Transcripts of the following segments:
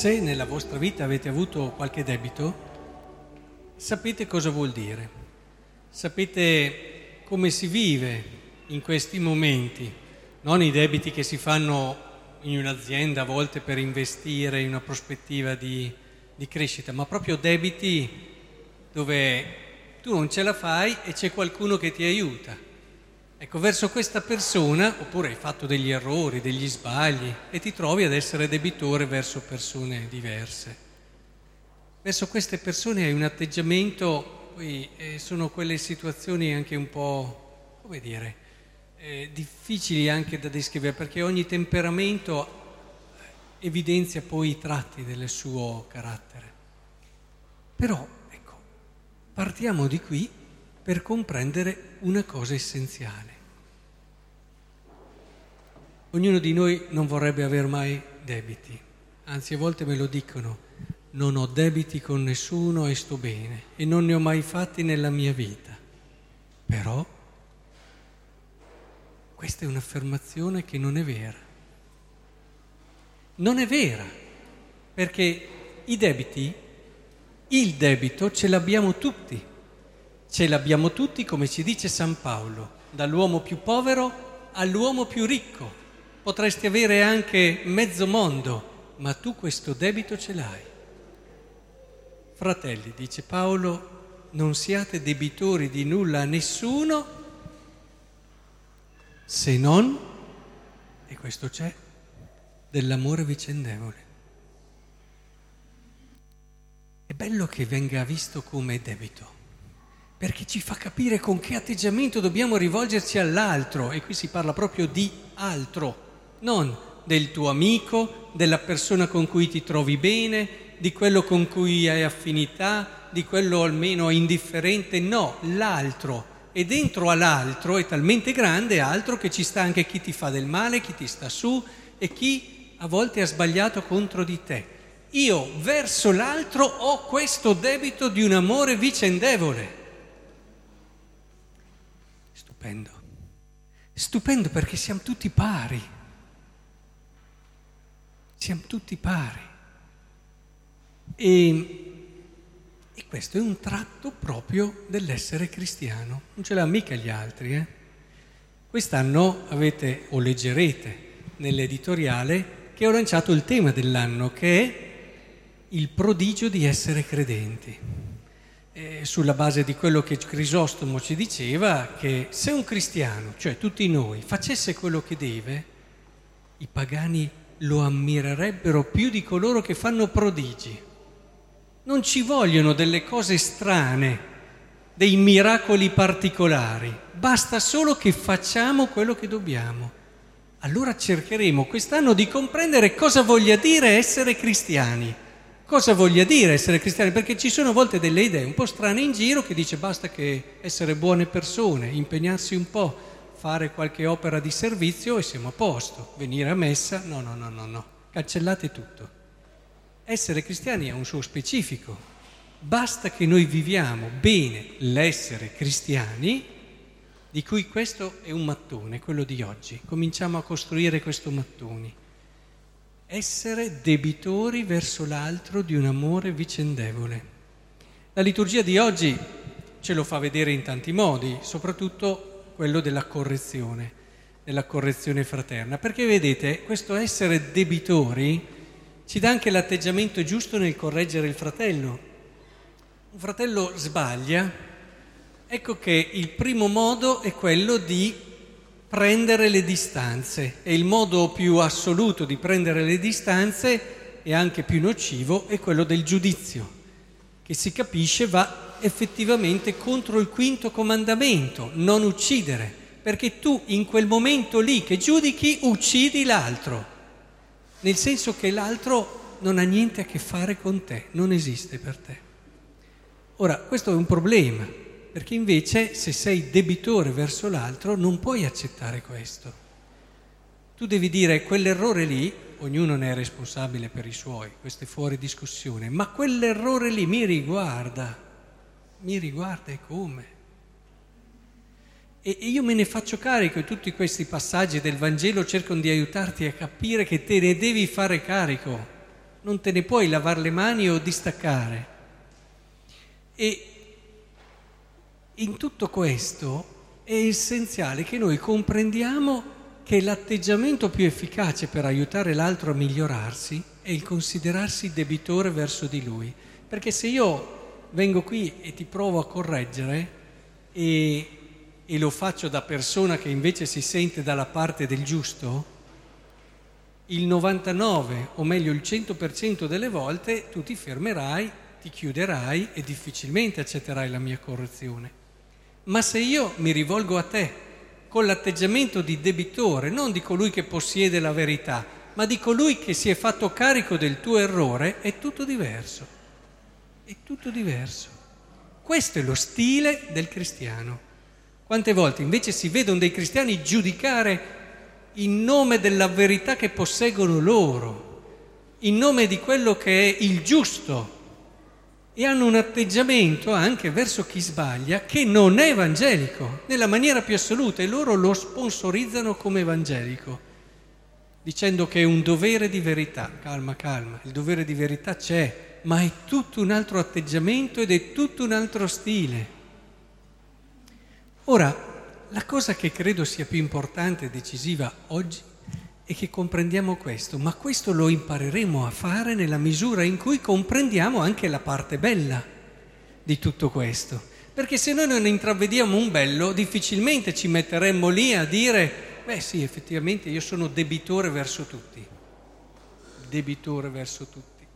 se nella vostra vita avete avuto qualche debito, sapete cosa vuol dire, sapete come si vive in questi momenti, non i debiti che si fanno in un'azienda a volte per investire in una prospettiva di, di crescita, ma proprio debiti dove tu non ce la fai e c'è qualcuno che ti aiuta. Ecco, verso questa persona, oppure hai fatto degli errori, degli sbagli e ti trovi ad essere debitore verso persone diverse. Verso queste persone hai un atteggiamento, poi eh, sono quelle situazioni anche un po', come dire, eh, difficili anche da descrivere, perché ogni temperamento evidenzia poi i tratti del suo carattere. Però, ecco, partiamo di qui per comprendere una cosa essenziale. Ognuno di noi non vorrebbe avere mai debiti, anzi a volte me lo dicono non ho debiti con nessuno e sto bene e non ne ho mai fatti nella mia vita. Però questa è un'affermazione che non è vera. Non è vera, perché i debiti, il debito ce l'abbiamo tutti. Ce l'abbiamo tutti, come ci dice San Paolo, dall'uomo più povero all'uomo più ricco. Potresti avere anche mezzo mondo, ma tu questo debito ce l'hai. Fratelli, dice Paolo, non siate debitori di nulla a nessuno se non, e questo c'è, dell'amore vicendevole. È bello che venga visto come debito, perché ci fa capire con che atteggiamento dobbiamo rivolgerci all'altro, e qui si parla proprio di altro, non del tuo amico, della persona con cui ti trovi bene, di quello con cui hai affinità, di quello almeno indifferente, no, l'altro. E dentro all'altro è talmente grande altro che ci sta anche chi ti fa del male, chi ti sta su e chi a volte ha sbagliato contro di te. Io verso l'altro ho questo debito di un amore vicendevole. Stupendo. Stupendo perché siamo tutti pari. Siamo tutti pari. E, e, questo è un tratto proprio dell'essere cristiano, non ce l'ha mica gli altri. Eh? Quest'anno avete o leggerete nell'editoriale che ho lanciato il tema dell'anno che è il prodigio di essere credenti. Eh, sulla base di quello che Crisostomo ci diceva, che se un cristiano, cioè tutti noi, facesse quello che deve, i pagani lo ammirerebbero più di coloro che fanno prodigi. Non ci vogliono delle cose strane, dei miracoli particolari, basta solo che facciamo quello che dobbiamo. Allora cercheremo quest'anno di comprendere cosa voglia dire essere cristiani. Cosa voglia dire essere cristiani? Perché ci sono a volte delle idee un po' strane in giro che dice basta che essere buone persone, impegnarsi un po', fare qualche opera di servizio e siamo a posto. Venire a messa, no, no, no, no, no. Cancellate tutto. Essere cristiani ha un suo specifico. Basta che noi viviamo bene l'essere cristiani, di cui questo è un mattone, quello di oggi. Cominciamo a costruire questo mattone. Essere debitori verso l'altro di un amore vicendevole. La liturgia di oggi ce lo fa vedere in tanti modi, soprattutto quello della correzione, della correzione fraterna. Perché vedete, questo essere debitori ci dà anche l'atteggiamento giusto nel correggere il fratello. Un fratello sbaglia, ecco che il primo modo è quello di prendere le distanze. E il modo più assoluto di prendere le distanze e anche più nocivo è quello del giudizio, che si capisce va effettivamente contro il quinto comandamento, non uccidere, perché tu in quel momento lì che giudichi uccidi l'altro. Nel senso che l'altro non ha niente a che fare con te, non esiste per te. Ora, questo è un problema, perché invece se sei debitore verso l'altro non puoi accettare questo. Tu devi dire quell'errore lì, ognuno ne è responsabile per i suoi, questo è fuori discussione, ma quell'errore lì mi riguarda, mi riguarda e come? E io me ne faccio carico e tutti questi passaggi del Vangelo cercano di aiutarti a capire che te ne devi fare carico. non te ne puoi lavare le mani o distaccare. E in tutto questo è essenziale che noi comprendiamo che l'atteggiamento più efficace per aiutare l'altro a migliorarsi è il considerarsi debitore verso di lui. Perché se io vengo qui e ti provo a correggere e, e lo faccio da persona che invece si sente dalla parte del giusto, il 99 o meglio il 100% delle volte tu ti fermerai, ti chiuderai e difficilmente accetterai la mia correzione. Ma se io mi rivolgo a te con l'atteggiamento di debitore, non di colui che possiede la verità, ma di colui che si è fatto carico del tuo errore, è tutto diverso. È tutto diverso. Questo è lo stile del cristiano. Quante volte invece si vedono dei cristiani giudicare in nome della verità che posseggono loro, in nome di quello che è il giusto e hanno un atteggiamento anche verso chi sbaglia che non è evangelico, nella maniera più assoluta, e loro lo sponsorizzano come evangelico, dicendo che è un dovere di verità. Calma, calma, il dovere di verità c'è, ma è tutto un altro atteggiamento ed è tutto un altro stile. Ora, la cosa che credo sia più importante e decisiva oggi è che comprendiamo questo, ma questo lo impareremo a fare nella misura in cui comprendiamo anche la parte bella di tutto questo. Perché se noi non intravediamo un bello, difficilmente ci metteremmo lì a dire, beh sì, effettivamente io sono debitore verso tutti, debitore verso tutti.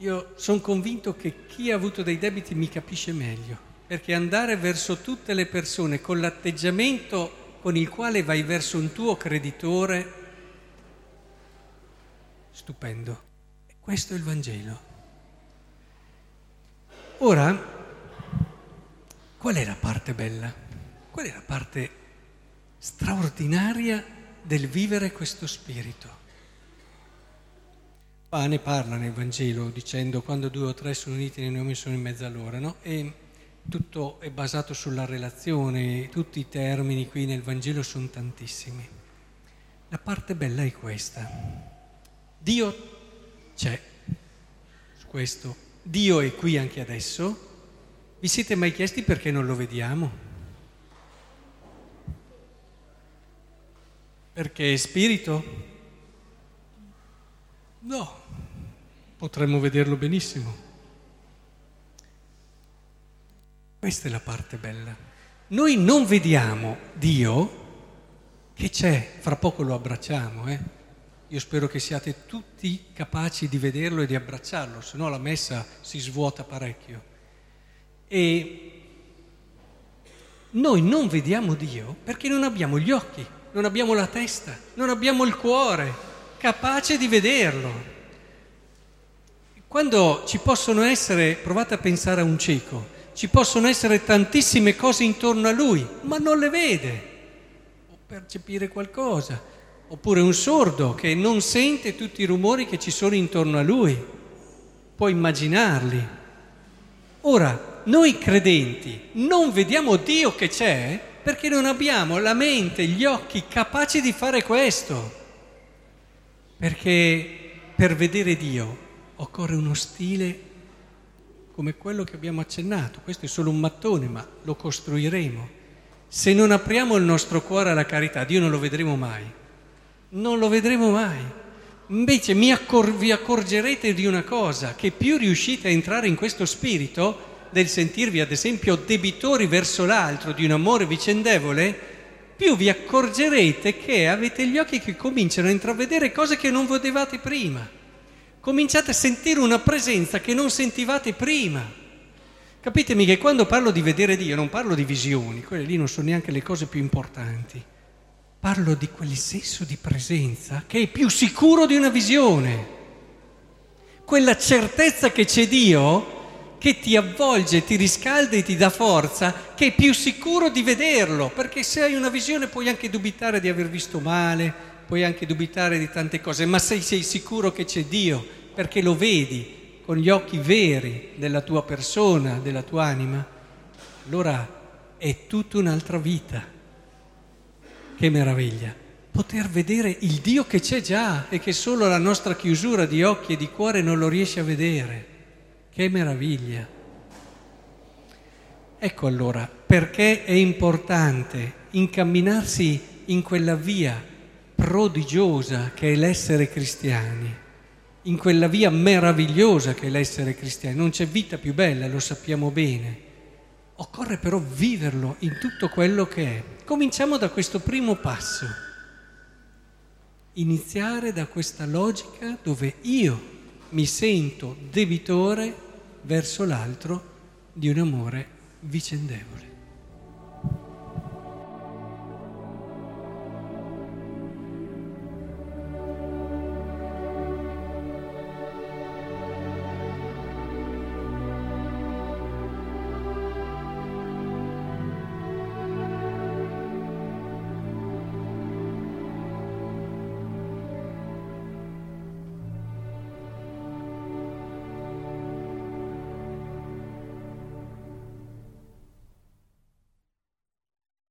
Io sono convinto che chi ha avuto dei debiti mi capisce meglio perché andare verso tutte le persone con l'atteggiamento con il quale vai verso un tuo creditore, stupendo. Questo è il Vangelo. Ora, qual è la parte bella? Qual è la parte straordinaria del vivere questo spirito? Ah, ne parla nel Vangelo dicendo quando due o tre sono uniti nei nomi sono in mezzo a loro, no? E tutto è basato sulla relazione, tutti i termini qui nel Vangelo sono tantissimi. La parte bella è questa. Dio c'è, questo. Dio è qui anche adesso. Vi siete mai chiesti perché non lo vediamo? Perché è spirito? No, potremmo vederlo benissimo. Questa è la parte bella. Noi non vediamo Dio che c'è, fra poco lo abbracciamo, eh? Io spero che siate tutti capaci di vederlo e di abbracciarlo, se no la messa si svuota parecchio. E noi non vediamo Dio perché non abbiamo gli occhi, non abbiamo la testa, non abbiamo il cuore capace di vederlo. Quando ci possono essere, provate a pensare a un cieco, ci possono essere tantissime cose intorno a lui, ma non le vede, o percepire qualcosa, oppure un sordo che non sente tutti i rumori che ci sono intorno a lui, può immaginarli. Ora, noi credenti non vediamo Dio che c'è perché non abbiamo la mente, gli occhi capaci di fare questo, perché per vedere Dio occorre uno stile come quello che abbiamo accennato. Questo è solo un mattone, ma lo costruiremo. Se non apriamo il nostro cuore alla carità, Dio non lo vedremo mai. Non lo vedremo mai. Invece accor- vi accorgerete di una cosa, che più riuscite a entrare in questo spirito, del sentirvi ad esempio debitori verso l'altro di un amore vicendevole, più vi accorgerete che avete gli occhi che cominciano a intravedere cose che non vedevate prima cominciate a sentire una presenza che non sentivate prima. Capitemi che quando parlo di vedere Dio non parlo di visioni, quelle lì non sono neanche le cose più importanti. Parlo di quel senso di presenza che è più sicuro di una visione. Quella certezza che c'è Dio che ti avvolge, ti riscalda e ti dà forza, che è più sicuro di vederlo, perché se hai una visione puoi anche dubitare di aver visto male, puoi anche dubitare di tante cose, ma se sei sicuro che c'è Dio, perché lo vedi con gli occhi veri della tua persona, della tua anima, allora è tutta un'altra vita. Che meraviglia! poter vedere il Dio che c'è già e che solo la nostra chiusura di occhi e di cuore non lo riesce a vedere. Che meraviglia! Ecco allora perché è importante incamminarsi in quella via prodigiosa che è l'essere cristiani, in quella via meravigliosa che è l'essere cristiani. Non c'è vita più bella, lo sappiamo bene. Occorre però viverlo in tutto quello che è. Cominciamo da questo primo passo iniziare da questa logica dove io mi sento debitore verso l'altro di un amore vicendevole.